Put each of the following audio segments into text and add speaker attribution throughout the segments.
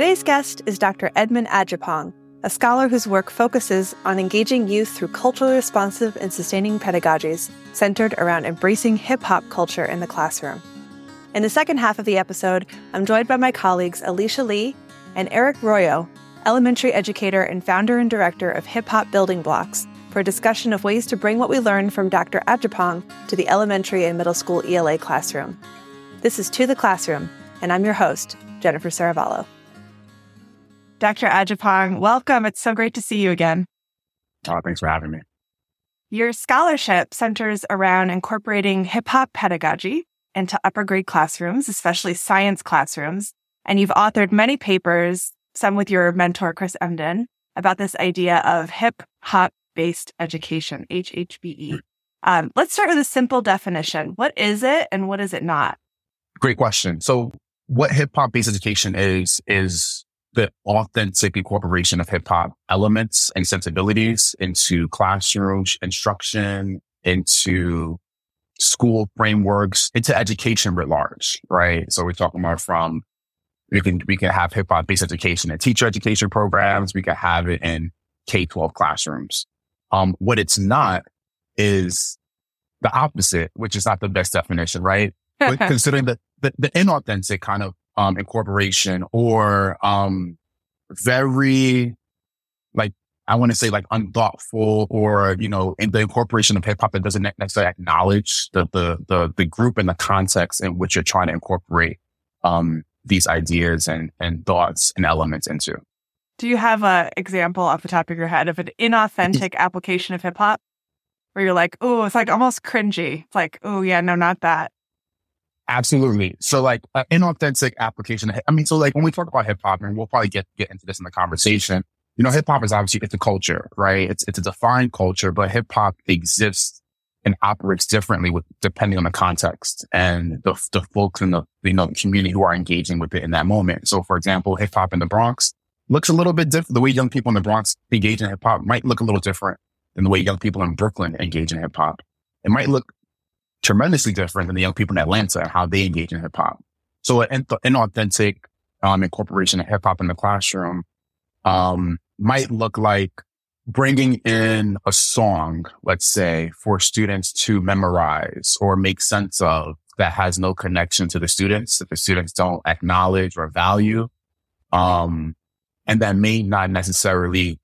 Speaker 1: Today's guest is Dr. Edmund Adjapong, a scholar whose work focuses on engaging youth through culturally responsive and sustaining pedagogies centered around embracing hip hop culture in the classroom. In the second half of the episode, I'm joined by my colleagues Elisha Li and Eric Royo, elementary educator and founder and director of Hip Hop Building Blocks, for a discussion of ways to bring what we learned from Dr. Adjapong to the elementary and middle school ELA classroom. This is To the Classroom, and I'm your host, Jennifer Serravallo. Dr. Adjapong, welcome. It's so great to see you again.
Speaker 2: Oh, thanks for having me.
Speaker 1: Your scholarship centers around incorporating hip hop pedagogy into upper grade classrooms, especially science classrooms. And you've authored many papers, some with your mentor, Chris Emdin, about this idea of hip hop based education, HHBE. Um, let's start with a simple definition. What is it and what is it not?
Speaker 2: Great question. So, what hip hop based education is, is the authentic incorporation of hip hop elements and sensibilities into classroom instruction, into school frameworks, into education writ large, right? So we're talking about from we can we can have hip hop based education in teacher education programs. We can have it in K twelve classrooms. Um, what it's not is the opposite, which is not the best definition, right? but considering the, the, the inauthentic kind of um, incorporation or um, very like I want to say like unthoughtful or you know in the incorporation of hip hop that doesn't necessarily acknowledge the, the the the group and the context in which you're trying to incorporate um, these ideas and and thoughts and elements into.
Speaker 1: Do you have an example off the top of your head of an inauthentic application of hip hop where you're like, oh, it's like almost cringy. It's like, oh, yeah, no, not that.
Speaker 2: Absolutely. So like an inauthentic application. I mean, so like when we talk about hip hop and we'll probably get, get into this in the conversation, you know, hip hop is obviously, it's a culture, right? It's, it's a defined culture, but hip hop exists and operates differently with, depending on the context and the, the folks in the, you know, community who are engaging with it in that moment. So for example, hip hop in the Bronx looks a little bit different. The way young people in the Bronx engage in hip hop might look a little different than the way young people in Brooklyn engage in hip hop. It might look tremendously different than the young people in Atlanta and how they engage in hip hop. So an inauthentic um, incorporation of hip hop in the classroom um, might look like bringing in a song, let's say, for students to memorize or make sense of that has no connection to the students, that the students don't acknowledge or value. Um, and that may not necessarily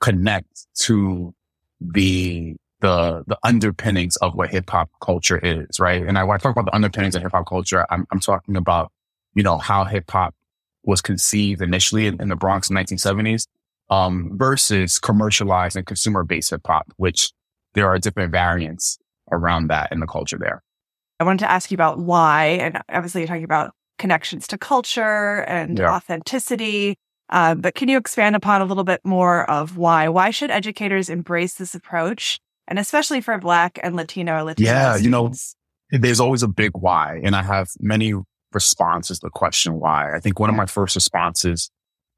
Speaker 2: connect to the the the underpinnings of what hip hop culture is, right? And I, when I talk about the underpinnings of hip hop culture, I'm, I'm talking about you know how hip hop was conceived initially in, in, the Bronx in the 1970s um, versus commercialized and consumer based hip hop, which there are different variants around that in the culture there.
Speaker 1: I wanted to ask you about why, and obviously you're talking about connections to culture and yeah. authenticity. Uh, but can you expand upon a little bit more of why? Why should educators embrace this approach? And especially for Black and Latino Latino.
Speaker 2: Yeah, students? you know, there's always a big why. And I have many responses to the question why. I think one of my first responses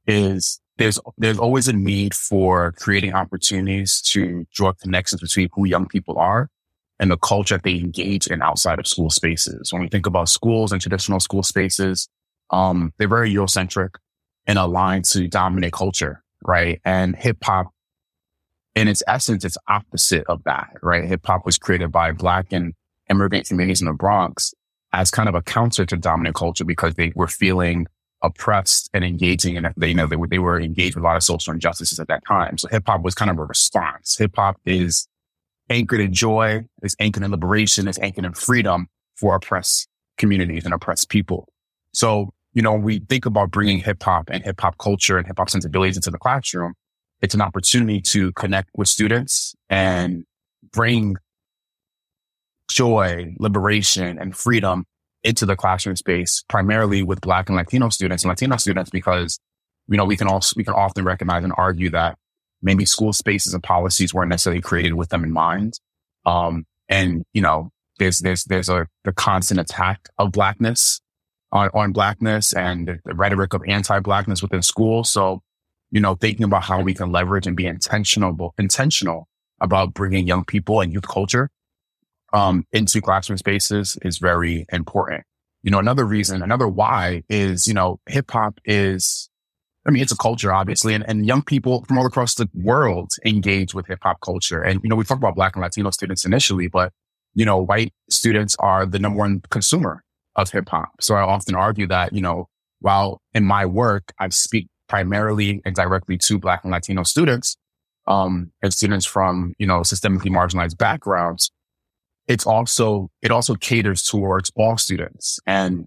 Speaker 2: is there's there's always a need for creating opportunities to draw connections between who young people are and the culture they engage in outside of school spaces. When we think about schools and traditional school spaces, um, they're very Eurocentric and aligned to dominate culture, right? And hip hop, in its essence, it's opposite of that, right? Hip hop was created by black and immigrant communities in the Bronx as kind of a counter to dominant culture because they were feeling oppressed and engaging and they, you know, they were, they were engaged with a lot of social injustices at that time. So hip hop was kind of a response. Hip hop is anchored in joy, it's anchored in liberation, it's anchored in freedom for oppressed communities and oppressed people. So you know, we think about bringing hip hop and hip hop culture and hip hop sensibilities into the classroom, it's an opportunity to connect with students and bring joy, liberation and freedom into the classroom space, primarily with Black and Latino students and Latino students, because, you know, we can also, we can often recognize and argue that maybe school spaces and policies weren't necessarily created with them in mind. Um, and, you know, there's, there's, there's a, the constant attack of blackness on, on blackness and the rhetoric of anti-blackness within school. So, you know, thinking about how we can leverage and be intentional, intentional about bringing young people and youth culture, um, into classroom spaces is very important. You know, another reason, another why is, you know, hip hop is I mean, it's a culture, obviously, and, and young people from all across the world engage with hip hop culture. And, you know, we talk about black and Latino students initially, but, you know, white students are the number one consumer of hip hop. So I often argue that, you know, while in my work, I speak primarily and directly to black and Latino students, um, and students from, you know, systemically marginalized backgrounds, it's also, it also caters towards all students. And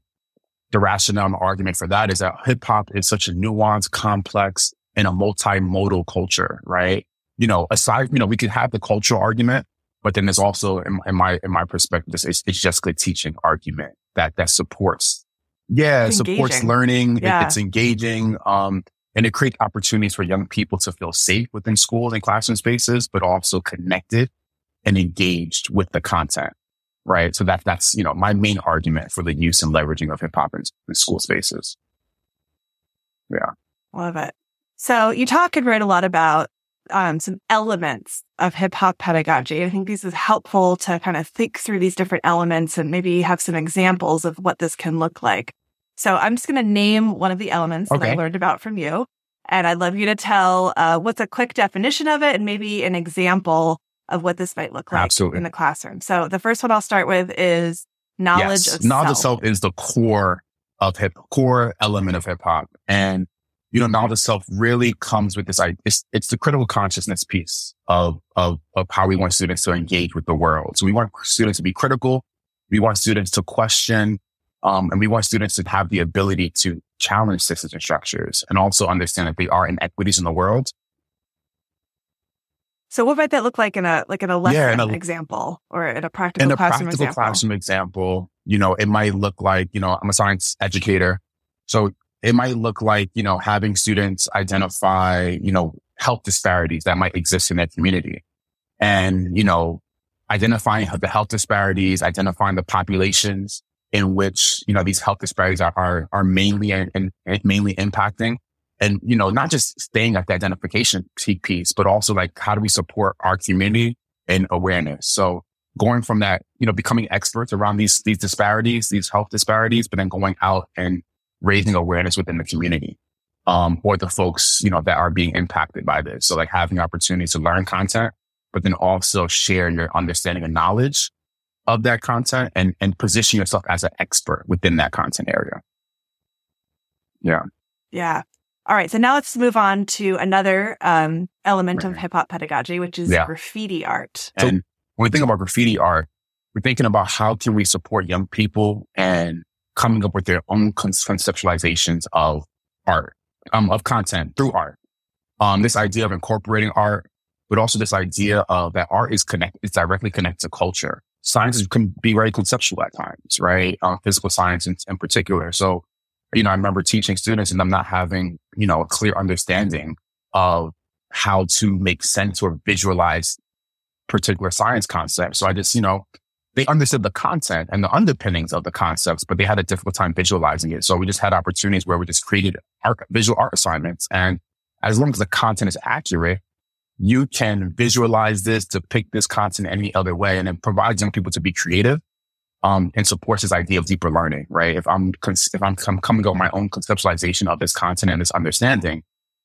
Speaker 2: the rationale and argument for that is that hip hop is such a nuanced, complex, and a multimodal culture, right? You know, aside, you know, we could have the cultural argument, but then there's also, in, in my, in my perspective, it's, it's just a teaching argument that, that supports, yeah, it supports learning. Yeah. It, it's engaging. Um, and it creates opportunities for young people to feel safe within schools and classroom spaces, but also connected and engaged with the content right? So that that's you know my main argument for the use and leveraging of hip hop in, in, school spaces. Yeah,
Speaker 1: love it. So you talk and write a lot about um, some elements of hip hop pedagogy. I think this is helpful to kind of think through these different elements and maybe have some examples of what this can look like. So I'm just going to name one of the elements okay. that I learned about from you. And I'd love you to tell uh, what's a quick definition of it and maybe an example of what this might look like Absolutely. in the classroom. So the first one I'll start with is knowledge yes. of
Speaker 2: knowledge
Speaker 1: self.
Speaker 2: of self is the core of hip core element of hip hop. And you know, knowledge of self really comes with this it's, it's the critical consciousness piece of, of, of how we want students to engage with the world. So we want students to be critical. We want students to question, um, and we want students to have the ability to challenge systems and structures and also understand that there are inequities in the world
Speaker 1: so what might that look like in a like in a lesson yeah, in a, example or in a practical
Speaker 2: in a
Speaker 1: classroom
Speaker 2: practical
Speaker 1: example?
Speaker 2: classroom example? You know, it might look like you know I'm a science educator, so it might look like you know having students identify you know health disparities that might exist in their community, and you know identifying the health disparities, identifying the populations in which you know these health disparities are are, are mainly and, mainly impacting and, you know, not just staying at the identification piece, but also like, how do we support our community and awareness? So going from that, you know, becoming experts around these, these disparities, these health disparities, but then going out and raising awareness within the community. Um, or the folks, you know, that are being impacted by this. So like having opportunities to learn content, but then also share your understanding and knowledge of that content and, and position yourself as an expert within that content area. Yeah.
Speaker 1: Yeah. All right. So now let's move on to another um, element of hip hop pedagogy, which is yeah. graffiti art.
Speaker 2: So when we think about graffiti art, we're thinking about how can we support young people and coming up with their own conceptualizations of art, um, of content through art. Um, this idea of incorporating art, but also this idea of that art is connected, it's directly connected to culture. Science can be very conceptual at times, right? Um, physical science in, in particular. So you know, I remember teaching students and them not having, you know, a clear understanding of how to make sense or visualize particular science concepts. So I just, you know, they understood the content and the underpinnings of the concepts, but they had a difficult time visualizing it. So we just had opportunities where we just created art, visual art assignments. And as long as the content is accurate, you can visualize this, depict this content any other way, and it provides young people to be creative um, and supports this idea of deeper learning, right? If I'm, if I'm, I'm coming up with my own conceptualization of this content and this understanding,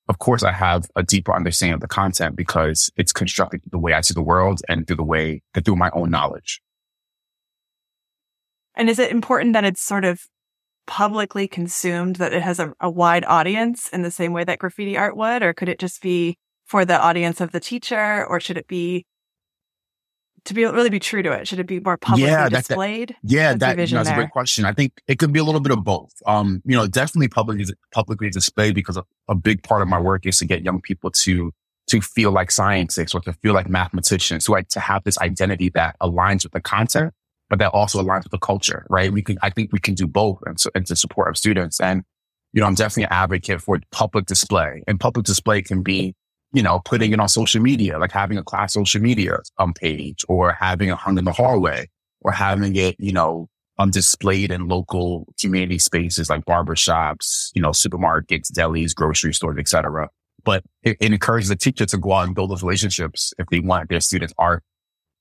Speaker 2: of course I have a deeper understanding of the content because it's constructed the way I see the world and through the way that through my own knowledge.
Speaker 1: And is it important that it's sort of publicly consumed, that it has a, a wide audience in the same way that graffiti art would? Or could it just be for the audience of the teacher? Or should it be to be really be true to it? Should it be more publicly yeah, that,
Speaker 2: displayed? That, yeah, that, you know, that's a great question. I think it could be a little bit of both. Um, you know, definitely publicly publicly displayed because a, a, big part of my work is to get young people to to feel like scientists or to feel like mathematicians, to like to have this identity that aligns with the content, but that also aligns with the culture, right? We can, I think we can do both and, so, and to support our students. And you know, I'm definitely an advocate for public display, and public display can be you know, putting it on social media, like having a class social media um, page or having it hung in the hallway or having it, you know, um, displayed in local community spaces like barbershops, you know, supermarkets, delis, grocery stores, etc. But it, it, encourages the teacher to go out and build those relationships if they want their students' art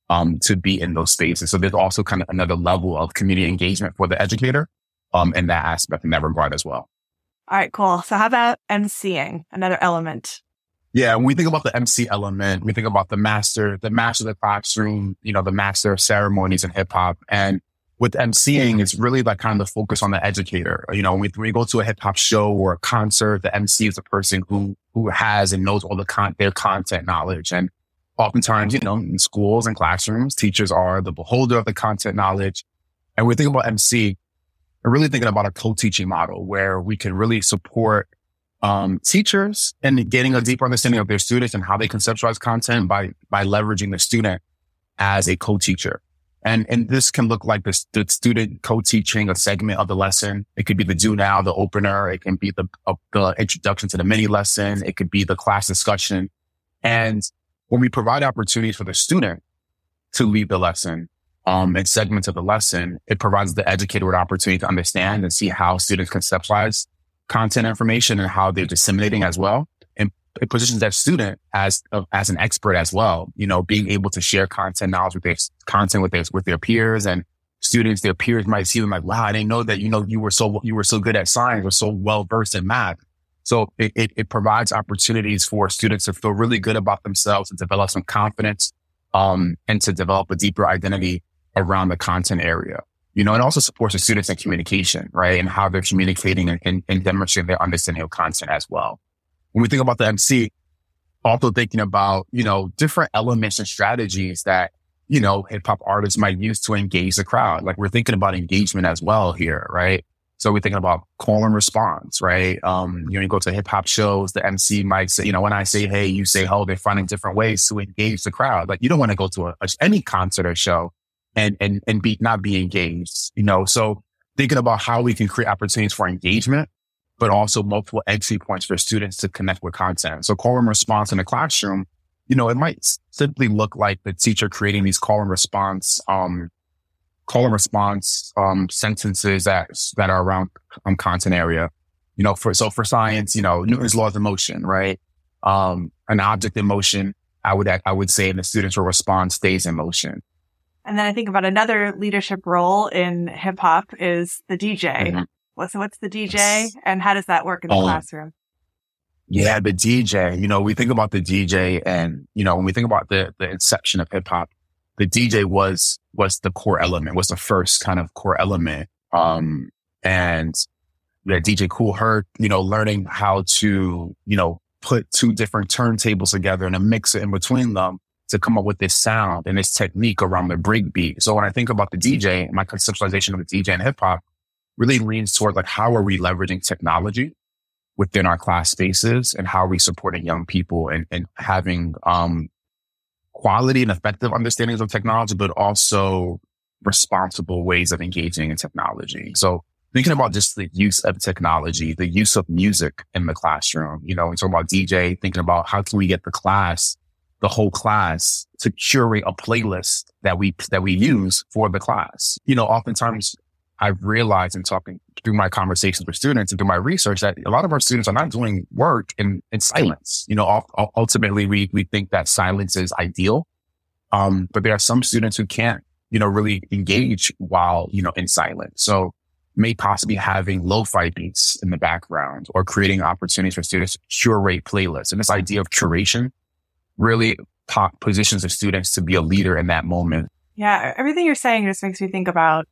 Speaker 2: um, to be in those spaces. So there's also kind of another level of community engagement for the educator um, in that aspect, in that regard as well.
Speaker 1: All right, cool. So how about emceeing, another element?
Speaker 2: Yeah, when we think about the MC element, we think about the master, the master of the classroom, you know, the master of ceremonies in hip hop. And with MCing, it's really like kind of the focus on the educator. You know, when we, go to a hip hop show or a concert, the MC is the person who, who has and knows all the con, their content knowledge. And oftentimes, you know, in schools and classrooms, teachers are the beholder of the content knowledge. And we think about MC, we're really thinking about a co-teaching model where we can really support um, teachers and getting a deeper understanding of their students and how they conceptualize content by by leveraging the student as a co-teacher. And and this can look like the, the student co-teaching a segment of the lesson. It could be the do now, the opener. It can be the uh, the introduction to the mini lesson. It could be the class discussion. And when we provide opportunities for the student to lead the lesson, um, and segments of the lesson, it provides the educator with opportunity to understand and see how students conceptualize content information and how they're disseminating as well. And it positions that student as, uh, as an expert as well, you know, being able to share content knowledge with their content with their, with their peers and students, their peers might see them like, wow, I didn't know that, you know, you were so, you were so good at science or so well versed in math. So it, it, it, provides opportunities for students to feel really good about themselves and develop some confidence, um, and to develop a deeper identity around the content area you know, it also supports the students in communication, right? And how they're communicating and, and, and demonstrating their understanding of content as well. When we think about the MC, also thinking about, you know, different elements and strategies that, you know, hip hop artists might use to engage the crowd. Like we're thinking about engagement as well here, right? So we're thinking about call and response, right? Um, you know, you go to hip hop shows, the MC might say, you know, when I say, Hey, you say, Oh, they're finding different ways to engage the crowd. Like you don't want to go to a, a, any concert or show and, and, and be, not be engaged, you know? So thinking about how we can create opportunities for engagement, but also multiple entry points for students to connect with content. So call and response in the classroom, you know, it might simply look like the teacher creating these call and response, um, call and response, um, sentences that, that are around um, content area. You know, for, so for science, you know, Newton's laws of motion, right? Um, an object in motion, I would, I would say the students will respond stays in motion.
Speaker 1: And then I think about another leadership role in hip hop is the DJ. Mm-hmm. What's, what's the DJ and how does that work in the um, classroom?
Speaker 2: Yeah, the DJ, you know, we think about the DJ and, you know, when we think about the, the inception of hip hop, the DJ was, was the core element, was the first kind of core element. Um, and yeah, DJ Kool Herc, you know, learning how to, you know, put two different turntables together and a mixer in between them to come up with this sound and this technique around the breakbeat. So when I think about the DJ, my conceptualization of the DJ and hip hop really leans toward like, how are we leveraging technology within our class spaces and how are we supporting young people and, and having, um, quality and effective understandings of technology, but also responsible ways of engaging in technology. So thinking about just the use of technology, the use of music in the classroom, you know, we talk about DJ, thinking about how can we get the class the whole class to curate a playlist that we, that we use for the class. You know, oftentimes I've realized in talking through my conversations with students and through my research that a lot of our students are not doing work in, in silence. You know, ultimately we, we think that silence is ideal. Um, but there are some students who can't, you know, really engage while, you know, in silence. So may possibly having lo-fi beats in the background or creating opportunities for students to curate playlists. And this idea of curation really positions of students to be a leader in that moment.
Speaker 1: Yeah, everything you're saying just makes me think about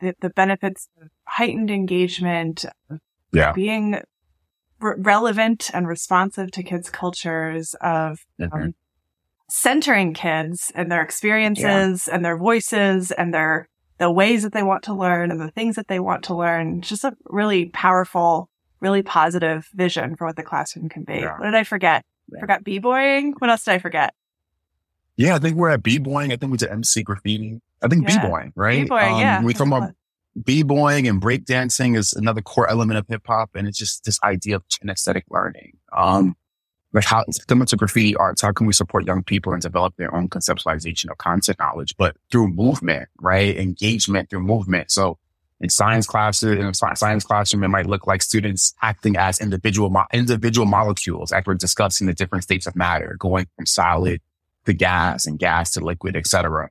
Speaker 1: the, the benefits of heightened engagement,
Speaker 2: yeah.
Speaker 1: being re- relevant and responsive to kids' cultures, of mm-hmm. um, centering kids and their experiences yeah. and their voices and their the ways that they want to learn and the things that they want to learn. Just a really powerful, really positive vision for what the classroom can be. Yeah. What did I forget? Forgot b-boying. What else did I forget?
Speaker 2: Yeah, I think we're at b-boying. I think we did MC graffiti. I think yeah. b-boying, right?
Speaker 1: B-boying, um, yeah.
Speaker 2: We talk about b-boying and breakdancing is another core element of hip hop. And it's just this idea of kinesthetic learning. Um, like how similar to graffiti arts, how can we support young people and develop their own conceptualization of content knowledge, but through movement, right? Engagement through movement. So in science classes, in a science classroom, it might look like students acting as individual, mo- individual molecules as we're discussing the different states of matter, going from solid to gas and gas to liquid, etc.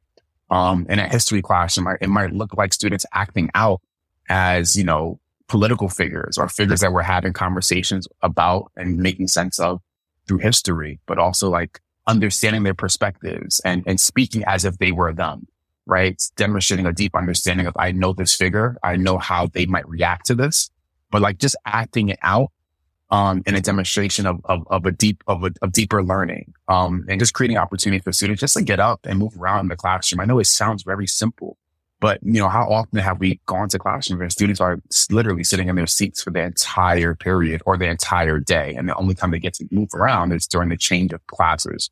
Speaker 2: Um, in a history class, it might, it might look like students acting out as, you know, political figures or figures that we're having conversations about and making sense of through history, but also like understanding their perspectives and, and speaking as if they were them, right? Demonstrating a deep understanding of, I know this figure. I know how they might react to this, but like just acting it out, um, in a demonstration of, of, of a deep, of a, of deeper learning, um, and just creating opportunity for students just to get up and move around in the classroom. I know it sounds very simple, but you know, how often have we gone to classrooms where students are literally sitting in their seats for the entire period or the entire day? And the only time they get to move around is during the change of classes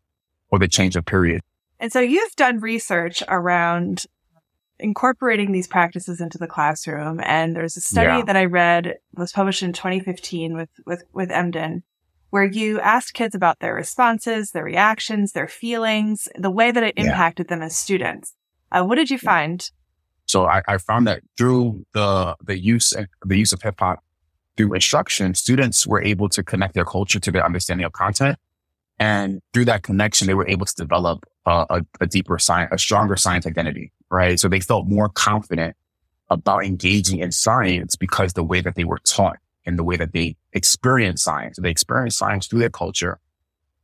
Speaker 2: or the change of period.
Speaker 1: And so you've done research around incorporating these practices into the classroom. And there's a study yeah. that I read was published in 2015 with, with, with Emdin where you asked kids about their responses, their reactions, their feelings, the way that it impacted yeah. them as students. Uh, what did you find?
Speaker 2: So I, I found that through the the use the use of hip hop through instruction, students were able to connect their culture to their understanding of content, and through that connection, they were able to develop a, a, a deeper science, a stronger science identity. Right, so they felt more confident about engaging in science because the way that they were taught and the way that they experience science. They experience science through their culture.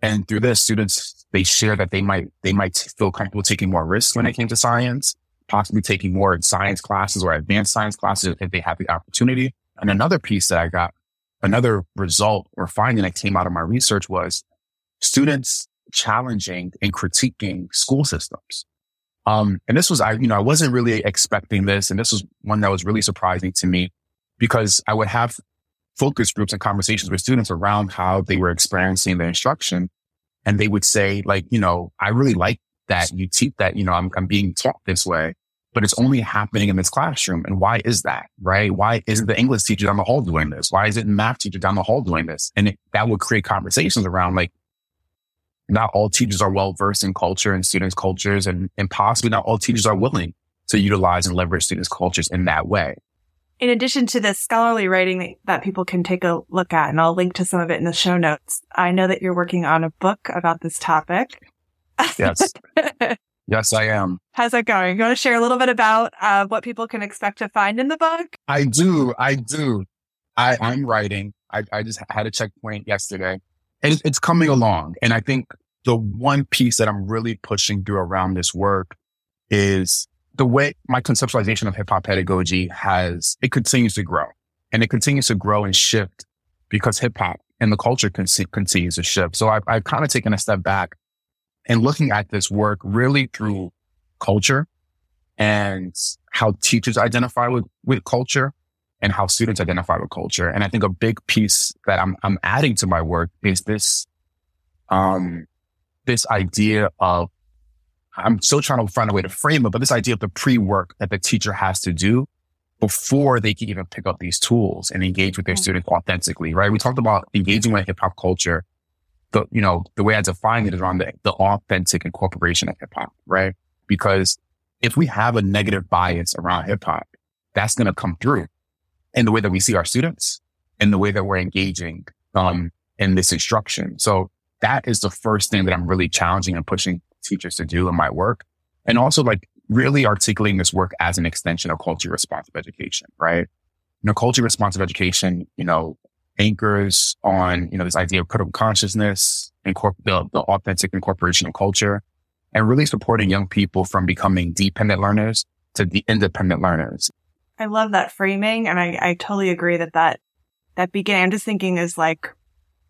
Speaker 2: And through this, students, they share that they might, they might feel comfortable taking more risks when it came to science possibly taking more science classes or advanced science classes if they have the opportunity. And another piece that I got, another result or finding that came out of my research was students challenging and critiquing school systems. Um, and this was, I, you know, I wasn't really expecting this. And this was one that was really surprising to me because I would have focus groups and conversations with students around how they were experiencing the instruction. And they would say like, you know, I really like that you teach that, you know, I'm, I'm being taught this way, but it's only happening in this classroom. And why is that? Right? Why isn't the English teacher down the hall doing this? Why isn't math teacher down the hall doing this? And it, that would create conversations around like, not all teachers are well versed in culture and students' cultures and, and possibly not all teachers are willing to utilize and leverage students' cultures in that way.
Speaker 1: In addition to the scholarly writing that people can take a look at, and I'll link to some of it in the show notes, I know that you're working on a book about this topic.
Speaker 2: Yes. yes, I am.
Speaker 1: How's that going? You want to share a little bit about uh, what people can expect to find in the book?
Speaker 2: I do. I do. I, I'm writing. I, I just had a checkpoint yesterday. It's, it's coming along. And I think the one piece that I'm really pushing through around this work is the way my conceptualization of hip hop pedagogy has, it continues to grow and it continues to grow and shift because hip hop and the culture con- continues to shift. So I've, I've kind of taken a step back and looking at this work really through culture and how teachers identify with, with culture and how students identify with culture. And I think a big piece that I'm, I'm adding to my work is this, um, this idea of, I'm still trying to find a way to frame it, but this idea of the pre-work that the teacher has to do before they can even pick up these tools and engage with their mm-hmm. students authentically, right? We talked about engaging with hip hop culture the, you know, the way I define it is around the, the authentic incorporation of hip hop, right? Because if we have a negative bias around hip hop, that's going to come through in the way that we see our students in the way that we're engaging, um, in this instruction. So that is the first thing that I'm really challenging and pushing teachers to do in my work. And also like really articulating this work as an extension of culture responsive education, right? You know, culture responsive education, you know, anchors on, you know, this idea of critical consciousness, incorpor- the, the authentic incorporation of culture, and really supporting young people from becoming dependent learners to the independent learners.
Speaker 1: I love that framing. And I, I totally agree that that, that beginning, I'm just thinking is like,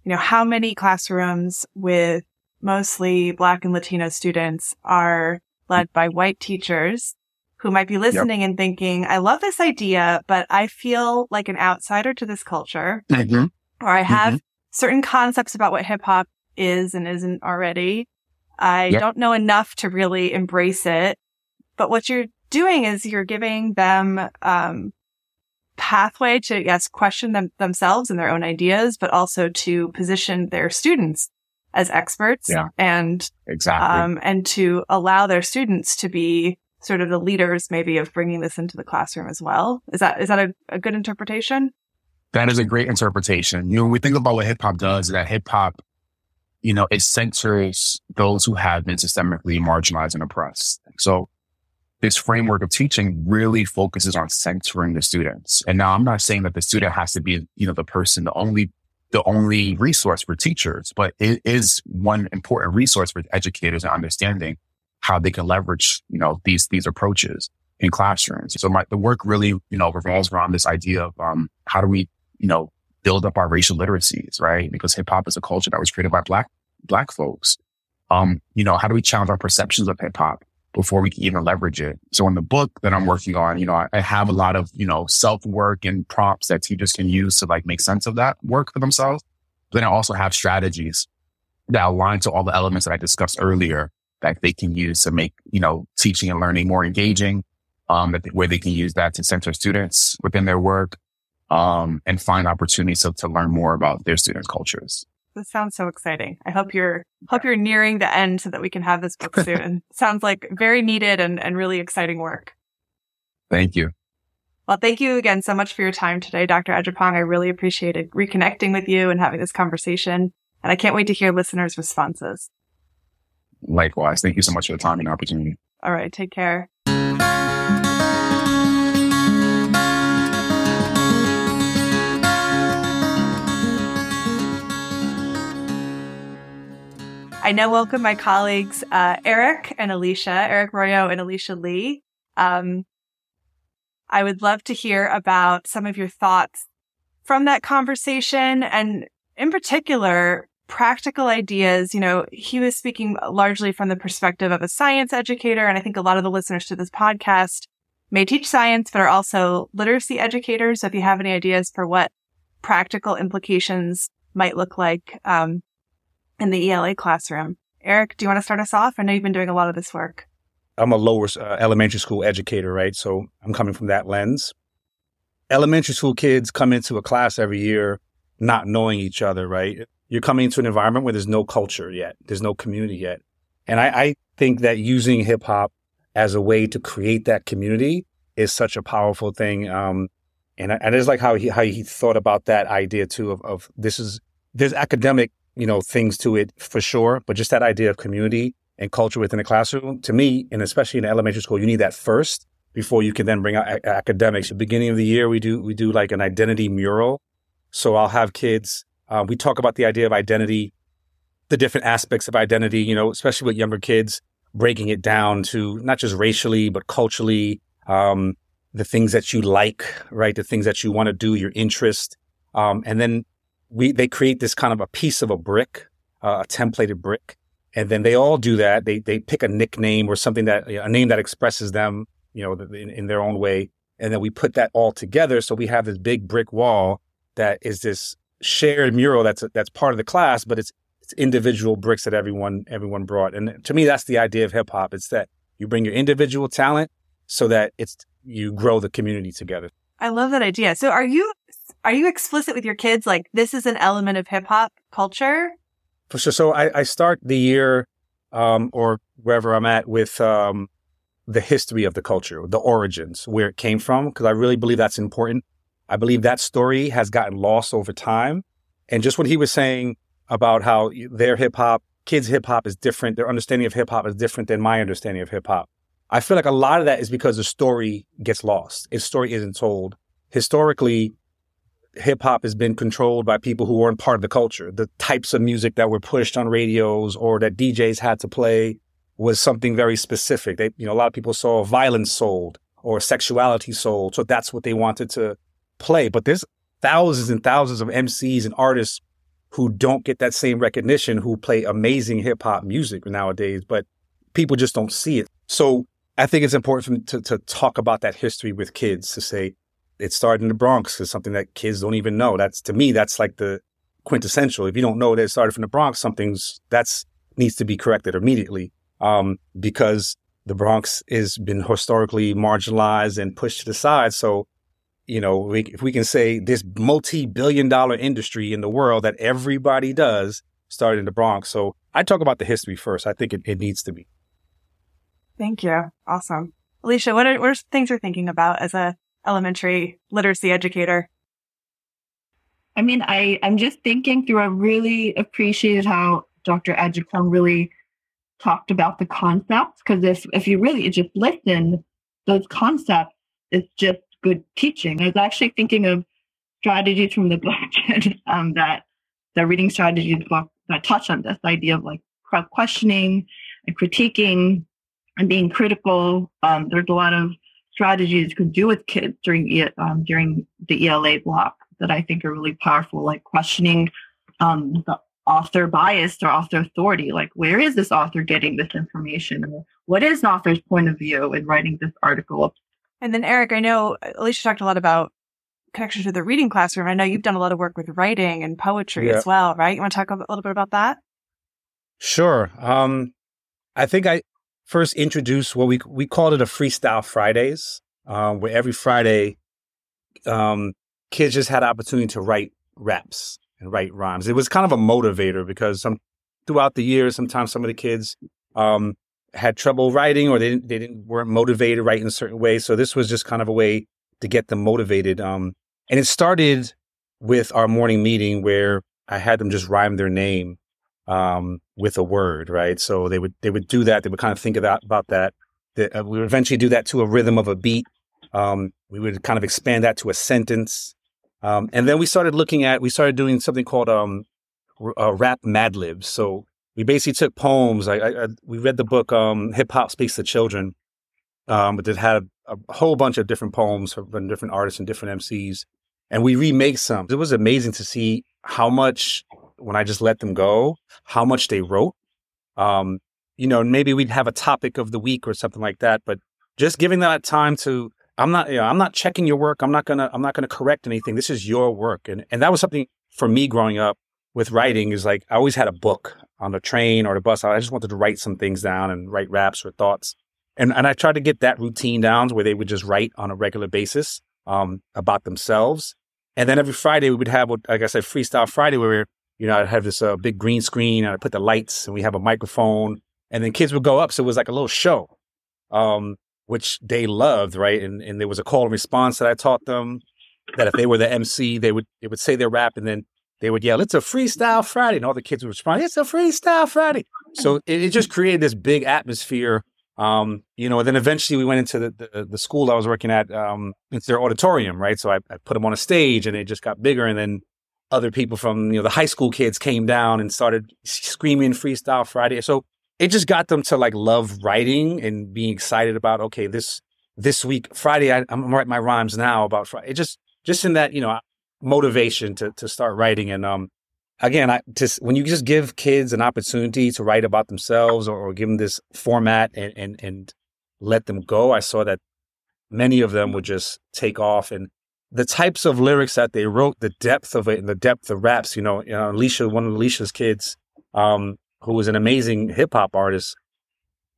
Speaker 1: you know, how many classrooms with mostly black and Latino students are led by white teachers who might be listening yep. and thinking, I love this idea, but I feel like an outsider to this culture. Mm-hmm. Or I have mm-hmm. certain concepts about what hip hop is and isn't already. I yep. don't know enough to really embrace it. But what you're doing is you're giving them, um, pathway to, yes, question them themselves and their own ideas, but also to position their students as experts
Speaker 2: yeah.
Speaker 1: and,
Speaker 2: exactly.
Speaker 1: um, and to allow their students to be sort of the leaders maybe of bringing this into the classroom as well. Is that, is that a, a good interpretation?
Speaker 2: That is a great interpretation. You know, when we think about what hip hop does, that hip hop, you know, it centers those who have been systemically marginalized and oppressed. So this framework of teaching really focuses on centering the students. And now I'm not saying that the student has to be, you know, the person, the only, the only resource for teachers, but it is one important resource for educators and understanding how they can leverage, you know, these, these approaches in classrooms. So my, the work really, you know, revolves around this idea of, um, how do we, you know, build up our racial literacies, right? Because hip hop is a culture that was created by black, black folks. Um, you know, how do we challenge our perceptions of hip hop before we can even leverage it? So in the book that I'm working on, you know, I, I have a lot of, you know, self work and prompts that teachers can use to like make sense of that work for themselves. But then I also have strategies that align to all the elements that I discussed earlier that they can use to make, you know, teaching and learning more engaging, um, that, where they can use that to center students within their work, um, and find opportunities to, to learn more about their students' cultures.
Speaker 1: This sounds so exciting. I hope you're hope you're nearing the end so that we can have this book soon. sounds like very needed and, and really exciting work.
Speaker 2: Thank you.
Speaker 1: Well, thank you again so much for your time today, Dr. Adjapong. I really appreciated reconnecting with you and having this conversation. And I can't wait to hear listeners' responses.
Speaker 2: Likewise. Thank you so much for the time and opportunity.
Speaker 1: All right. Take care. I now welcome my colleagues, uh, Eric and Elisha, Eric Royo and Elisha Li. Um, I would love to hear about some of your thoughts from that conversation and in particular, practical ideas. You know, he was speaking largely from the perspective of a science educator. And I think a lot of the listeners to this podcast may teach science, but are also literacy educators. So if you have any ideas for what practical implications might look like, um, in the ELA classroom. Eric, do you want to start us off? I know you've been doing a lot of this work.
Speaker 3: I'm a lower uh, elementary school educator, right? So I'm coming from that lens. Elementary school kids come into a class every year not knowing each other, right? You're coming into an environment where there's no culture yet, there's no community yet. And I, I think that using hip hop as a way to create that community is such a powerful thing. Um, and I, I just like how he how he thought about that idea too of, of this is there's academic you know, things to it for sure. But just that idea of community and culture within the classroom, to me, and especially in elementary school, you need that first before you can then bring out a- academics. At the beginning of the year, we do we do like an identity mural. So I'll have kids. Uh, we talk about the idea of identity, the different aspects of identity. You know, especially with younger kids, breaking it down to not just racially but culturally. Um, the things that you like, right? The things that you want to do, your interest, um, and then we they create this kind of a piece of a brick, uh, a templated brick, and then they all do that. They they pick a nickname or something that a name that expresses them, you know, in, in their own way, and then we put that all together. So we have this big brick wall that is this shared mural that's that's part of the class, but it's it's individual bricks that everyone everyone brought. And to me, that's the idea of hip hop. It's that you bring your individual talent so that it's you grow the community together.
Speaker 1: I love that idea. So are you are you explicit with your kids like this is an element of hip hop culture?
Speaker 3: For sure. So I, I start the year um, or wherever I'm at with um, the history of the culture, the origins, where it came from, because I really believe that's important. I believe that story has gotten lost over time. And just what he was saying about how their hip hop, kids' hip hop is different, their understanding of hip hop is different than my understanding of hip hop. I feel like a lot of that is because the story gets lost. Its story isn't told. Historically, hip hop has been controlled by people who weren't part of the culture. The types of music that were pushed on radios or that DJs had to play was something very specific. They, you know, a lot of people saw violence sold or sexuality sold. So that's what they wanted to play. But there's thousands and thousands of MCs and artists who don't get that same recognition, who play amazing hip hop music nowadays, but people just don't see it. So I think it's important to, to talk about that history with kids to say, it started in the Bronx is something that kids don't even know. That's to me, that's like the quintessential. If you don't know that it started from the Bronx, something's that's needs to be corrected immediately. Um, because the Bronx has been historically marginalized and pushed to the side. So, you know, we, if we can say this multi-billion dollar industry in the world that everybody does started in the Bronx. So I talk about the history first. I think it, it needs to be.
Speaker 1: Thank you. Awesome. Elisha, what are, what are things you're thinking about as a elementary literacy educator?
Speaker 4: I mean, I, I'm just thinking through, I really appreciated how Dr. Adjapong really talked about the concepts because if, if you really just listen, those concepts is just good teaching. I was actually thinking of strategies from the book um, that the reading strategies book that touch on this idea of like questioning and critiquing and being critical. Um, there's a lot of strategies you can do with kids during um, during the ELA block that I think are really powerful, like questioning um, the author bias or author authority. Like, where is this author getting this information? what is the author's point of view in writing this article?
Speaker 1: And then, Eric, I know Elisha talked a lot about connection to the reading classroom. I know you've done a lot of work with writing and poetry yeah. as well, right? You want to talk a little bit about that?
Speaker 3: Sure. Um, I think I first introduced what we we called it a freestyle Fridays, um, where every Friday, um, kids just had opportunity to write raps and write rhymes. It was kind of a motivator because some throughout the years, sometimes some of the kids um, had trouble writing or they didn't, they didn't weren't motivated in a certain way. So this was just kind of a way to get them motivated. Um, and it started with our morning meeting where I had them just rhyme their name um, with a word, right? So they would they would do that. They would kind of think about about that. uh, we would eventually do that to a rhythm of a beat. Um, we would kind of expand that to a sentence. Um, and then we started looking at, we started doing something called um, uh, rap Mad Libs. So we basically took poems. I, I, I we read the book um, Hip Hop Speaks to Children, um, but it had a, a, whole bunch of different poems from different artists and different MCs, and we remake some. It was amazing to see how much when I just let them go, how much they wrote. Um, you know, maybe we'd have a topic of the week or something like that, but just giving that time to I'm not, you know, I'm not checking your work. I'm not gonna, I'm not gonna correct anything. This is your work, and and that was something for me growing up with writing. Is like I always had a book on the train or the bus. I just wanted to write some things down and write raps or thoughts, and and I tried to get that routine down where they would just write on a regular basis um, about themselves. And then every Friday we would have, like I said, Freestyle Friday, where you know I'd have this uh, big green screen and I put the lights and we have a microphone, and then kids would go up, so it was like a little show. Um, which they loved, right? And and there was a call and response that I taught them that if they were the MC, they would they would say their rap and then they would yell, "It's a freestyle Friday," and all the kids would respond, "It's a freestyle Friday." So it, it just created this big atmosphere. Um, you know, and then eventually we went into the, the, the school I was working at, um, into their auditorium, right? So I, I put them on a stage and it just got bigger. And then other people from, you know, the high school kids came down and started screaming freestyle Friday. So it just got them to like love writing and being excited about okay this this week Friday I, am writing my rhymes now about Friday. It just just in that you know motivation to to start writing and um again I just when you just give kids an opportunity to write about themselves or, or give them this format and and and let them go I saw that many of them would just take off and the types of lyrics that they wrote the depth of it and the depth of raps you know you know Elisha one of Elisha's kids um who was an amazing hip hop artist.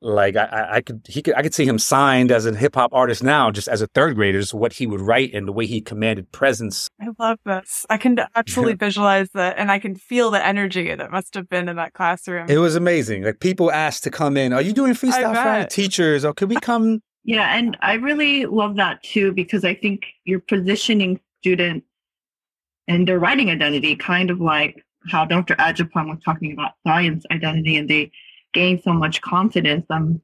Speaker 3: Like I, I could, he could, I could see him signed as a hip hop artist now, just as a third grader. So what he would write and the way he commanded presence.
Speaker 1: I love this. I can actually visualize that, and I can feel the energy that must have been in that classroom.
Speaker 3: It was amazing. Like people asked to come in. Are you doing freestyle Friday? Teachers, or oh, could we come?
Speaker 4: Yeah, and I really love that too because I think you're positioning students and their writing identity kind of like how Dr. Adjapong was talking about science identity and they gain so much confidence. Um,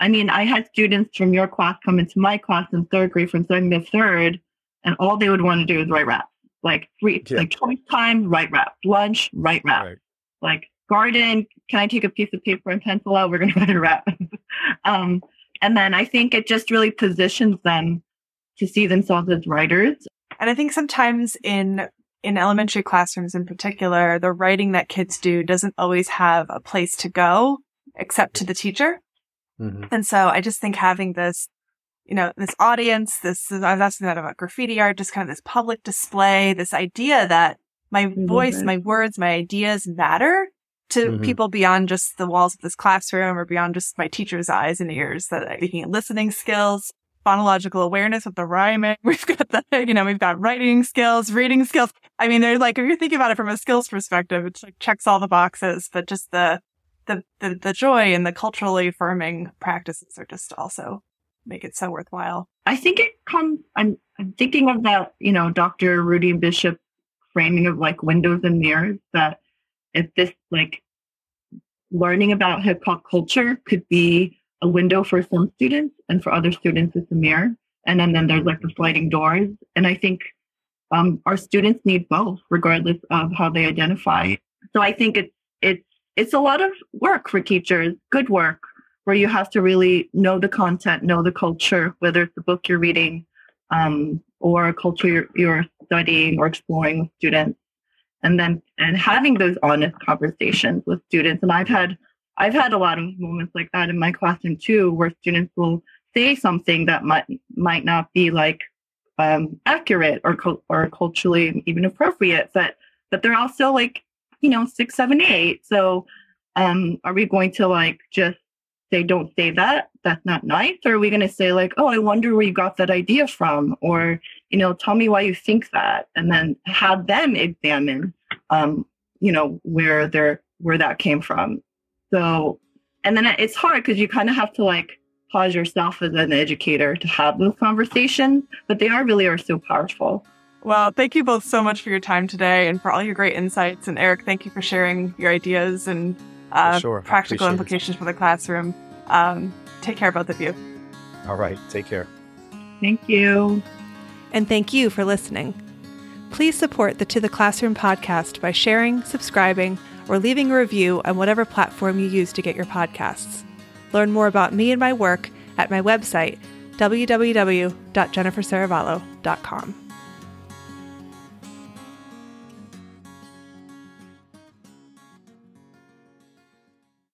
Speaker 4: I mean, I had students from your class come into my class in third grade from second to third, and all they would want to do is write rap. Like free, yeah. like choice time, write rap. Lunch, write rap. Right. Like garden, can I take a piece of paper and pencil out? We're going to write a rap. um, and then I think it just really positions them to see themselves as writers.
Speaker 1: And I think sometimes in in elementary classrooms in particular, the writing that kids do doesn't always have a place to go except to the teacher. Mm-hmm. And so I just think having this, you know, this audience, this, I was asking that about graffiti art, just kind of this public display, this idea that my voice, my words, my ideas matter to mm-hmm. people beyond just the walls of this classroom or beyond just my teacher's eyes and ears, that I'm looking at listening skills, phonological awareness with the rhyming. We've got the, you know, we've got writing skills, reading skills. I mean, there's like, if you think about it from a skills perspective, it like checks all the boxes, but just the, the, the, the joy and the culturally affirming practices are just also make it so worthwhile.
Speaker 4: I think it comes, I'm, I'm thinking of that, you know, Dr. Rudy Bishop framing of like windows and mirrors that if this like learning about hip hop culture could be a window for some students, and for other students, it's a mirror. And then, then there's like the sliding doors. And I think um, our students need both, regardless of how they identify. So I think it's it's it's a lot of work for teachers, good work, where you have to really know the content, know the culture, whether it's the book you're reading um, or a culture you're, you're studying or exploring with students, and then and having those honest conversations with students. And I've had I've had a lot of moments like that in my classroom too, where students will say something that might might not be like um, accurate or or culturally even appropriate, but but they're also like you know six, seven, eight. So um, are we going to like just say don't say that? That's not nice, or are we going to say like, oh, I wonder where you got that idea from, or you know, tell me why you think that, and then have them examine, um, you know, where they're where that came from. So, and then it's hard because you kind of have to like pause yourself as an educator to have those conversations, but they are really are so powerful.
Speaker 1: Well, thank you both so much for your time today and for all your great insights. And Eric, thank you for sharing your ideas and uh, sure. practical implications it. for the classroom. Um, take care, both of you.
Speaker 3: All right. Take care.
Speaker 4: Thank you.
Speaker 1: And thank you for listening. Please support the To the Classroom podcast by sharing, subscribing, or leaving a review on whatever platform you use to get your podcasts. Learn more about me and my work at my website, www.jenniferserravallo.com.